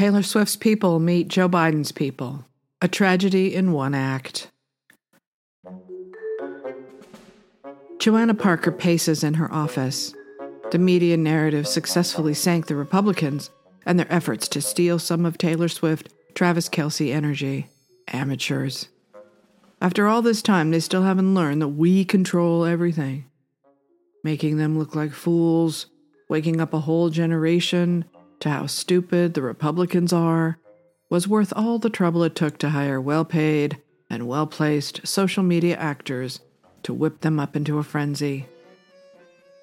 Taylor Swift's people meet Joe Biden's people. A tragedy in one act. Joanna Parker paces in her office. The media narrative successfully sank the Republicans and their efforts to steal some of Taylor Swift, Travis Kelce energy. Amateurs. After all this time, they still haven't learned that we control everything. Making them look like fools, waking up a whole generation to how stupid the Republicans are, was worth all the trouble it took to hire well paid and well placed social media actors to whip them up into a frenzy.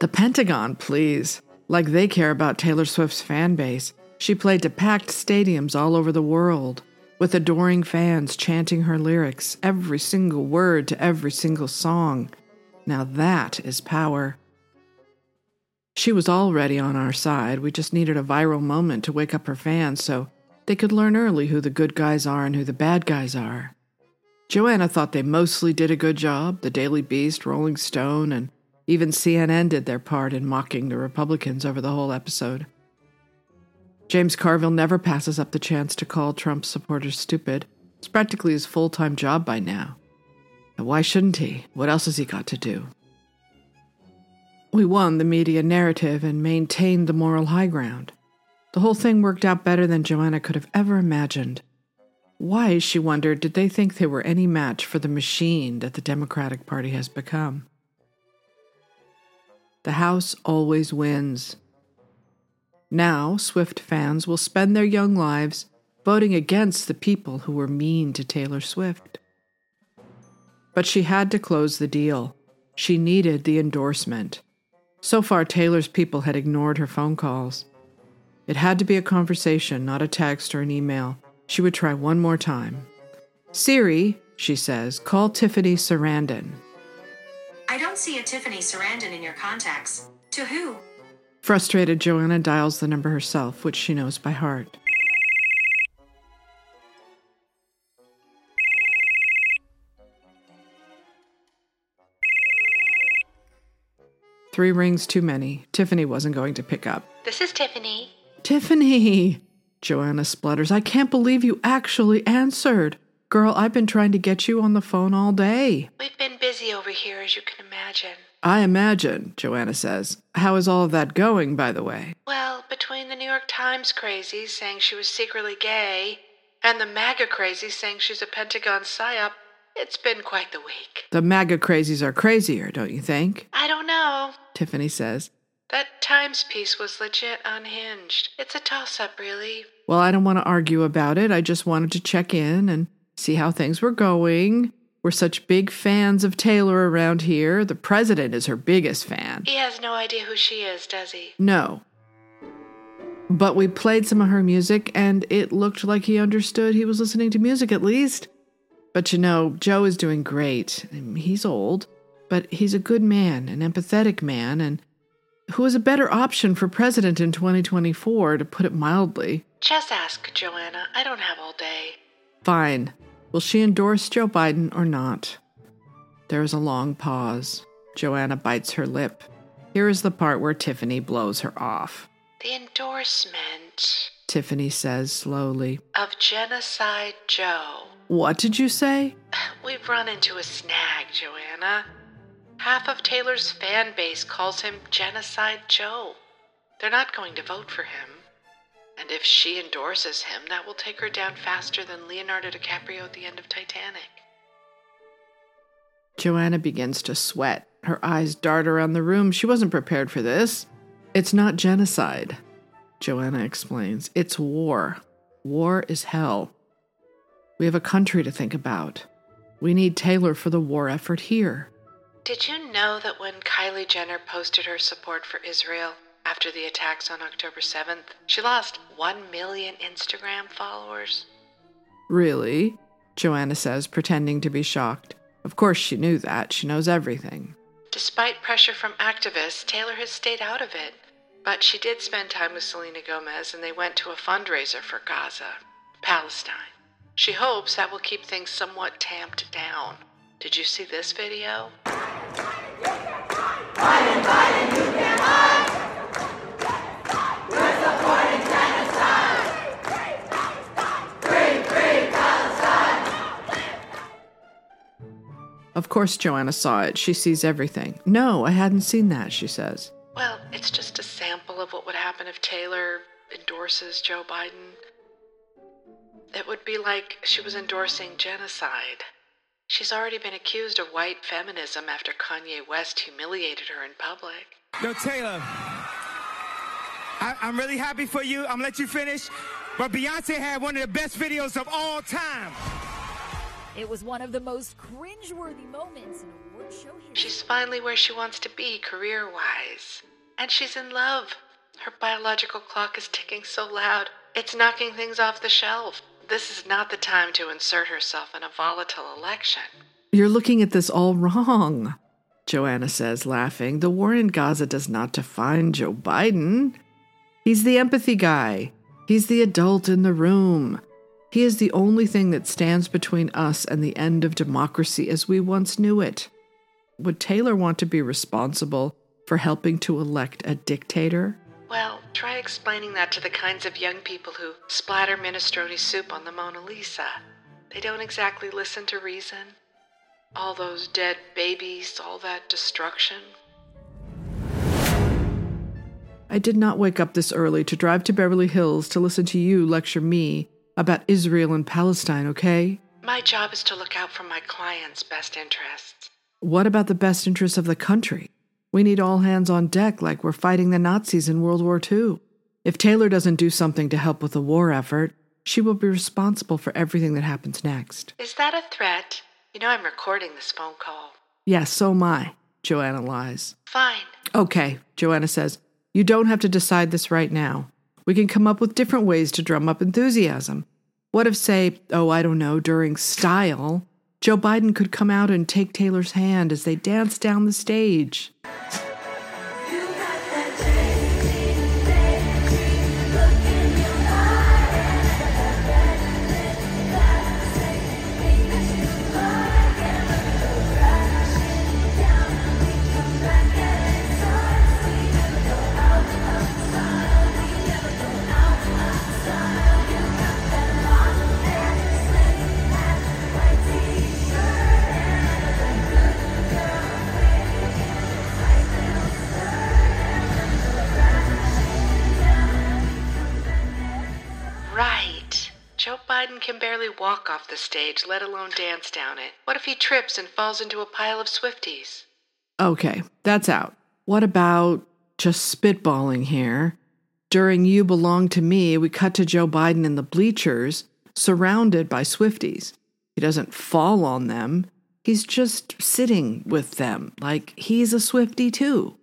The Pentagon, please. Like they care about Taylor Swift's fan base. She played to packed stadiums all over the world, with adoring fans chanting her lyrics, every single word to every single song. Now that is power. She was already on our side. We just needed a viral moment to wake up her fans so they could learn early who the good guys are and who the bad guys are. Joanna thought they mostly did a good job. The Daily Beast, Rolling Stone, and even CNN did their part in mocking the Republicans over the whole episode. James Carville never passes up the chance to call Trump supporters stupid. It's practically his full time job by now. Why shouldn't he? What else has he got to do? We won the media narrative and maintained the moral high ground. The whole thing worked out better than Joanna could have ever imagined. Why, she wondered, did they think they were any match for the machine that the Democratic Party has become? The House always wins. Now, Swift fans will spend their young lives voting against the people who were mean to Taylor Swift. But she had to close the deal. She needed the endorsement. So far, Taylor's people had ignored her phone calls. It had to be a conversation, not a text or an email. She would try one more time. Siri, she says, call Tiffany Sarandon. I don't see a Tiffany Sarandon in your contacts. To who? Frustrated, Joanna dials the number herself, which she knows by heart. Three rings too many. Tiffany wasn't going to pick up. This is Tiffany. Tiffany! Joanna splutters. I can't believe you actually answered. Girl, I've been trying to get you on the phone all day. We've been busy over here, as you can imagine. I imagine, Joanna says. How is all of that going, by the way? Well, between the New York Times crazies saying she was secretly gay and the MAGA crazies saying she's a Pentagon psyop, it's been quite the week. The MAGA crazies are crazier, don't you think? I don't know. Tiffany says. That Times piece was legit unhinged. It's a toss up, really. Well, I don't want to argue about it. I just wanted to check in and see how things were going. We're such big fans of Taylor around here. The president is her biggest fan. He has no idea who she is, does he? No. But we played some of her music, and it looked like he understood he was listening to music at least. But you know, Joe is doing great. He's old, but he's a good man, an empathetic man, and who is a better option for president in 2024, to put it mildly. Just ask Joanna. I don't have all day. Fine. Will she endorse Joe Biden or not? There is a long pause. Joanna bites her lip. Here is the part where Tiffany blows her off. The endorsement, Tiffany says slowly. of Genocide Joe. What did you say? We've run into a snag, Joanna. Half of Taylor's fan base calls him Genocide Joe. They're not going to vote for him. And if she endorses him, that will take her down faster than Leonardo DiCaprio at the end of Titanic. Joanna begins to sweat. Her eyes dart around the room. She wasn't prepared for this. It's not genocide, Joanna explains. It's war. War is hell. We have a country to think about. We need Taylor for the war effort here. Did you know that when Kylie Jenner posted her support for Israel after the attacks on October 7th, she lost 1 million Instagram followers? Really? Joanna says, pretending to be shocked. Of course, she knew that. She knows everything. Despite pressure from activists, Taylor has stayed out of it. But she did spend time with Selena Gomez and they went to a fundraiser for Gaza, Palestine. She hopes that will keep things somewhat tamped down. Did you see this video? Biden, Biden, you can't hide. We're supporting genocide. Free, free Palestine. Of course, Joanna saw it. She sees everything. No, I hadn't seen that, she says. Well, it's just a sample of what would happen if Taylor endorses Joe Biden. It would be like she was endorsing genocide. She's already been accused of white feminism after Kanye West humiliated her in public. Yo, Taylor, I, am really happy for you. I'm gonna let you finish. But Beyonce had one of the best videos of all time. It was one of the most cringeworthy moments in award show history. She's finally where she wants to be career wise. And she's in love. Her biological clock is ticking so loud, it's knocking things off the shelf. This is not the time to insert herself in a volatile election. You're looking at this all wrong, Joanna says, laughing. The war in Gaza does not define Joe Biden. He's the empathy guy, he's the adult in the room. He is the only thing that stands between us and the end of democracy as we once knew it. Would Taylor want to be responsible for helping to elect a dictator? Well, try explaining that to the kinds of young people who splatter minestrone soup on the Mona Lisa. They don't exactly listen to reason. All those dead babies, all that destruction. I did not wake up this early to drive to Beverly Hills to listen to you lecture me about Israel and Palestine, okay? My job is to look out for my clients' best interests. What about the best interests of the country? We need all hands on deck like we're fighting the Nazis in World War II. If Taylor doesn't do something to help with the war effort, she will be responsible for everything that happens next. Is that a threat? You know, I'm recording this phone call. Yes, so am I, Joanna lies. Fine. Okay, Joanna says. You don't have to decide this right now. We can come up with different ways to drum up enthusiasm. What if, say, oh, I don't know, during style, Joe Biden could come out and take Taylor's hand as they danced down the stage? Biden can barely walk off the stage, let alone dance down it. What if he trips and falls into a pile of Swifties? Okay, that's out. What about just spitballing here? During You Belong to Me, we cut to Joe Biden in the bleachers, surrounded by Swifties. He doesn't fall on them, he's just sitting with them, like he's a Swiftie too.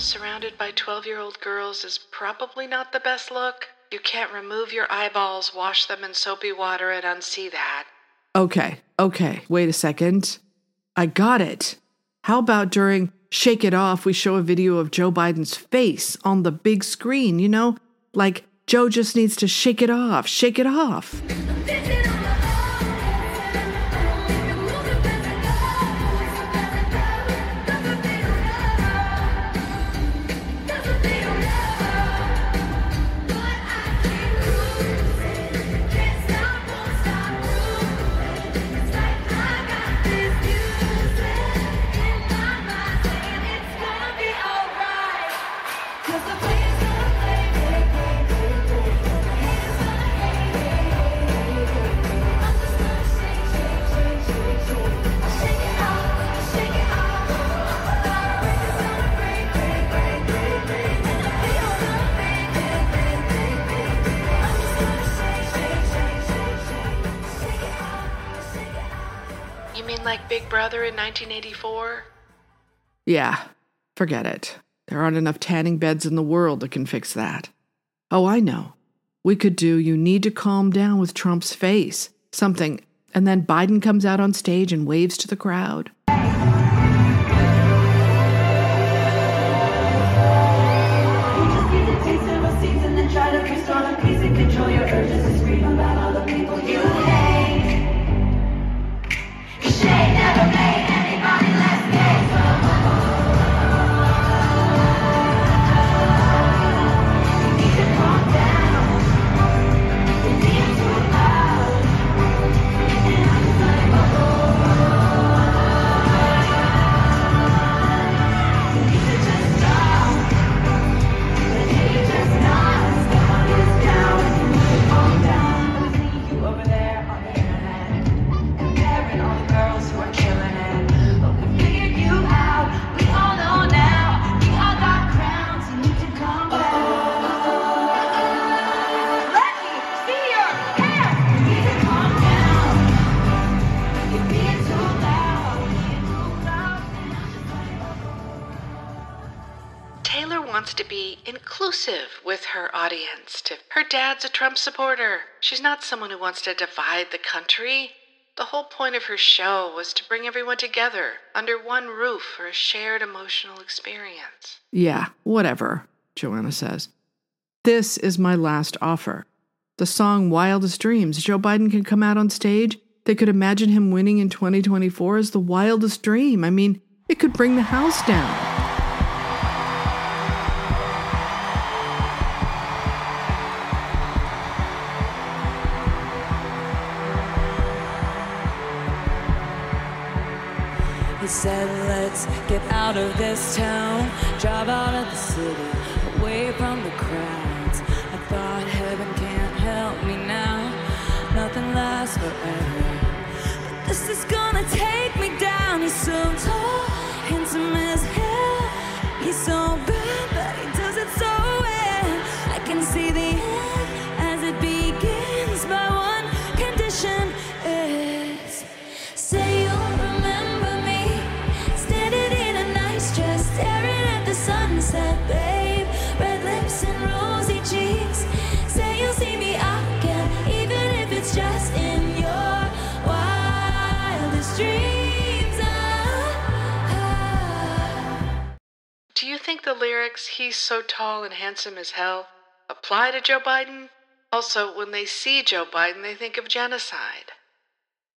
Biden surrounded by 12 year old girls is probably not the best look. You can't remove your eyeballs, wash them in soapy water, and unsee that. Okay, okay, wait a second. I got it. How about during Shake It Off, we show a video of Joe Biden's face on the big screen, you know? Like, Joe just needs to shake it off, shake it off. Like Big Brother in 1984? Yeah, forget it. There aren't enough tanning beds in the world that can fix that. Oh, I know. We could do You Need to Calm Down with Trump's face. Something And then Biden comes out on stage and waves to the crowd. Wants to be inclusive with her audience. To her dad's a Trump supporter. She's not someone who wants to divide the country. The whole point of her show was to bring everyone together under one roof for a shared emotional experience. Yeah, whatever, Joanna says. This is my last offer. The song Wildest Dreams. Joe Biden can come out on stage. They could imagine him winning in 2024 as the wildest dream. I mean, it could bring the house down. Said, let's get out of this town, drive out of the city, away from the crowds. I thought heaven can't help me now, nothing lasts forever. But this is gonna take me down. He's so tall, handsome as hell. He's so bad, but he does it so well. I can see the think the lyrics, he's so tall and handsome as hell, apply to Joe Biden? Also, when they see Joe Biden, they think of genocide.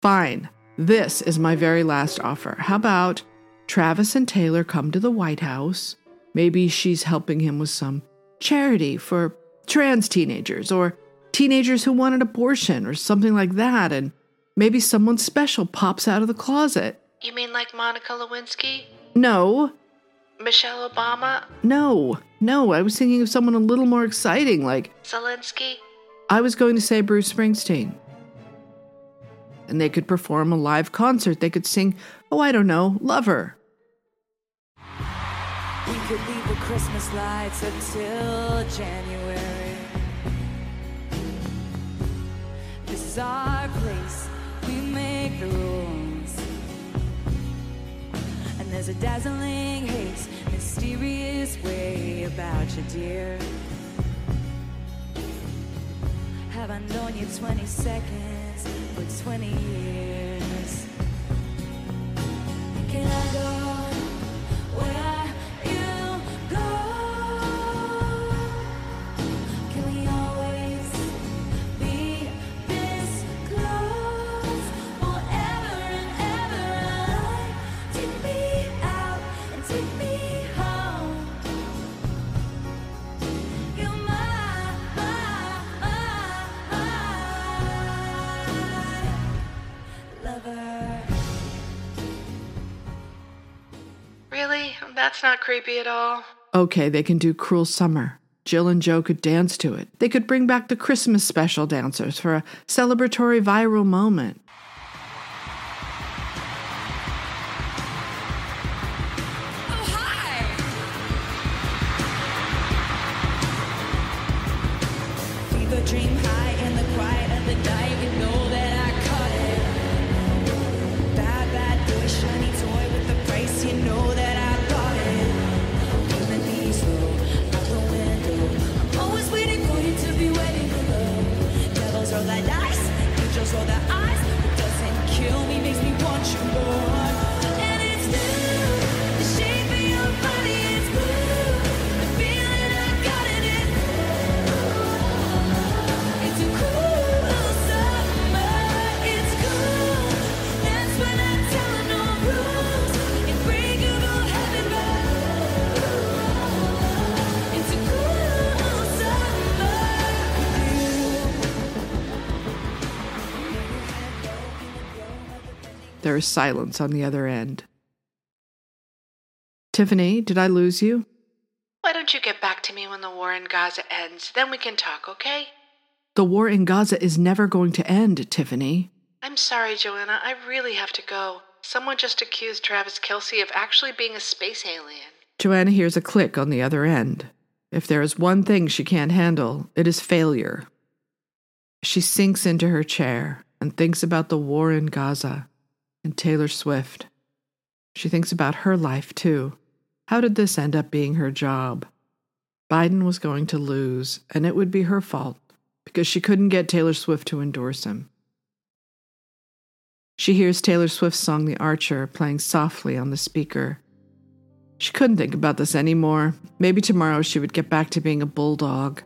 Fine. This is my very last offer. How about Travis and Taylor come to the White House? Maybe she's helping him with some charity for trans teenagers or teenagers who want an abortion or something like that. And maybe someone special pops out of the closet. You mean like Monica Lewinsky? No, Michelle Obama? no, no. I was thinking of someone a little more exciting. Like, Zelensky? I was going to say Bruce Springsteen. And they could perform a live concert. They could sing, oh, I don't know, Lover. We could leave the Christmas lights until January. This is our place. We make the rules. There's a dazzling haze, mysterious way about you, dear. Have I known you 20 seconds or 20 years? Can I go Really? That's not creepy at all? Okay, they can do Cruel Summer. Jill and Joe could dance to it. They could bring back the Christmas special dancers for a celebratory viral moment. Is silence on the other end. Tiffany, did I lose you? Why don't you get back to me when the war in Gaza ends? Then we can talk, okay? The war in Gaza is never going to end, Tiffany. I'm sorry, Joanna. I really have to go. Someone just accused Travis Kelce of actually being a space alien. Joanna hears a click on the other end. If there is one thing she can't handle, it is failure. She sinks into her chair and thinks about the war in Gaza and Taylor Swift. She thinks about her life, too. How did this end up being her job? Biden was going to lose, and it would be her fault because she couldn't get Taylor Swift to endorse him. She hears Taylor Swift's song The Archer playing softly on the speaker. She couldn't think about this anymore. Maybe tomorrow she would get back to being a bulldog.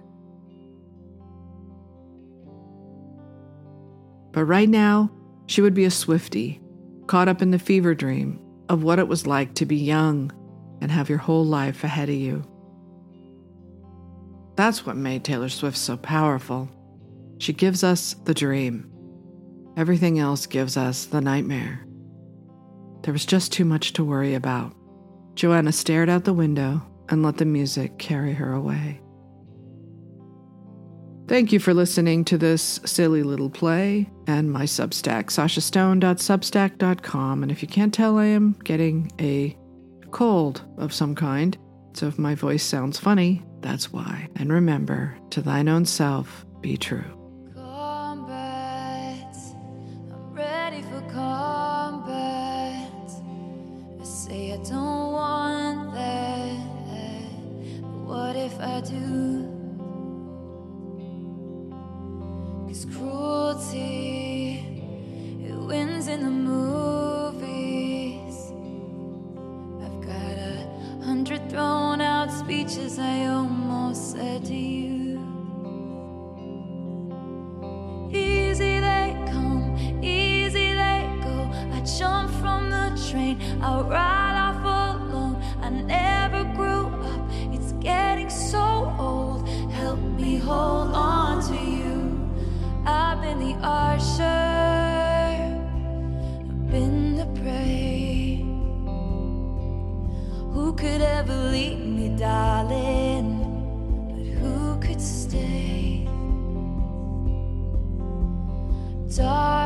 But right now, she would be a Swiftie, caught up in the fever dream of what it was like to be young and have your whole life ahead of you. That's what made Taylor Swift so powerful. She gives us the dream. Everything else gives us the nightmare. There was just too much to worry about. Joanna stared out the window and let the music carry her away. Thank you for listening to this silly little play and my Substack, sashastone.substack.com. And if you can't tell, I am getting a cold of some kind. So if my voice sounds funny, that's why. And remember, to thine own self, be true. Speeches I almost said to you.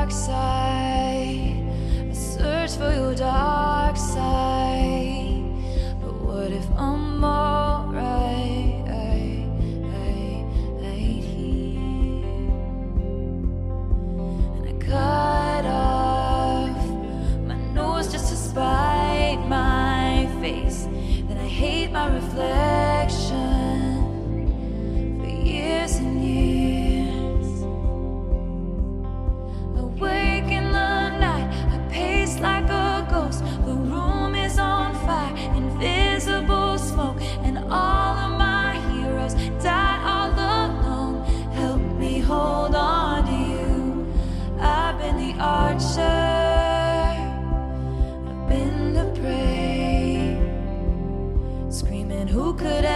Dark side.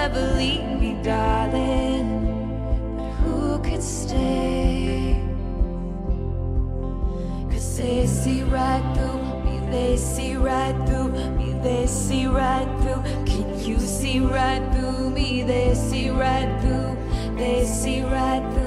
Who could ever leave me, darling? But who could stay? Cause they see right through me, they see right through me, they see right through. Can you see right through me? They see right through, they see right through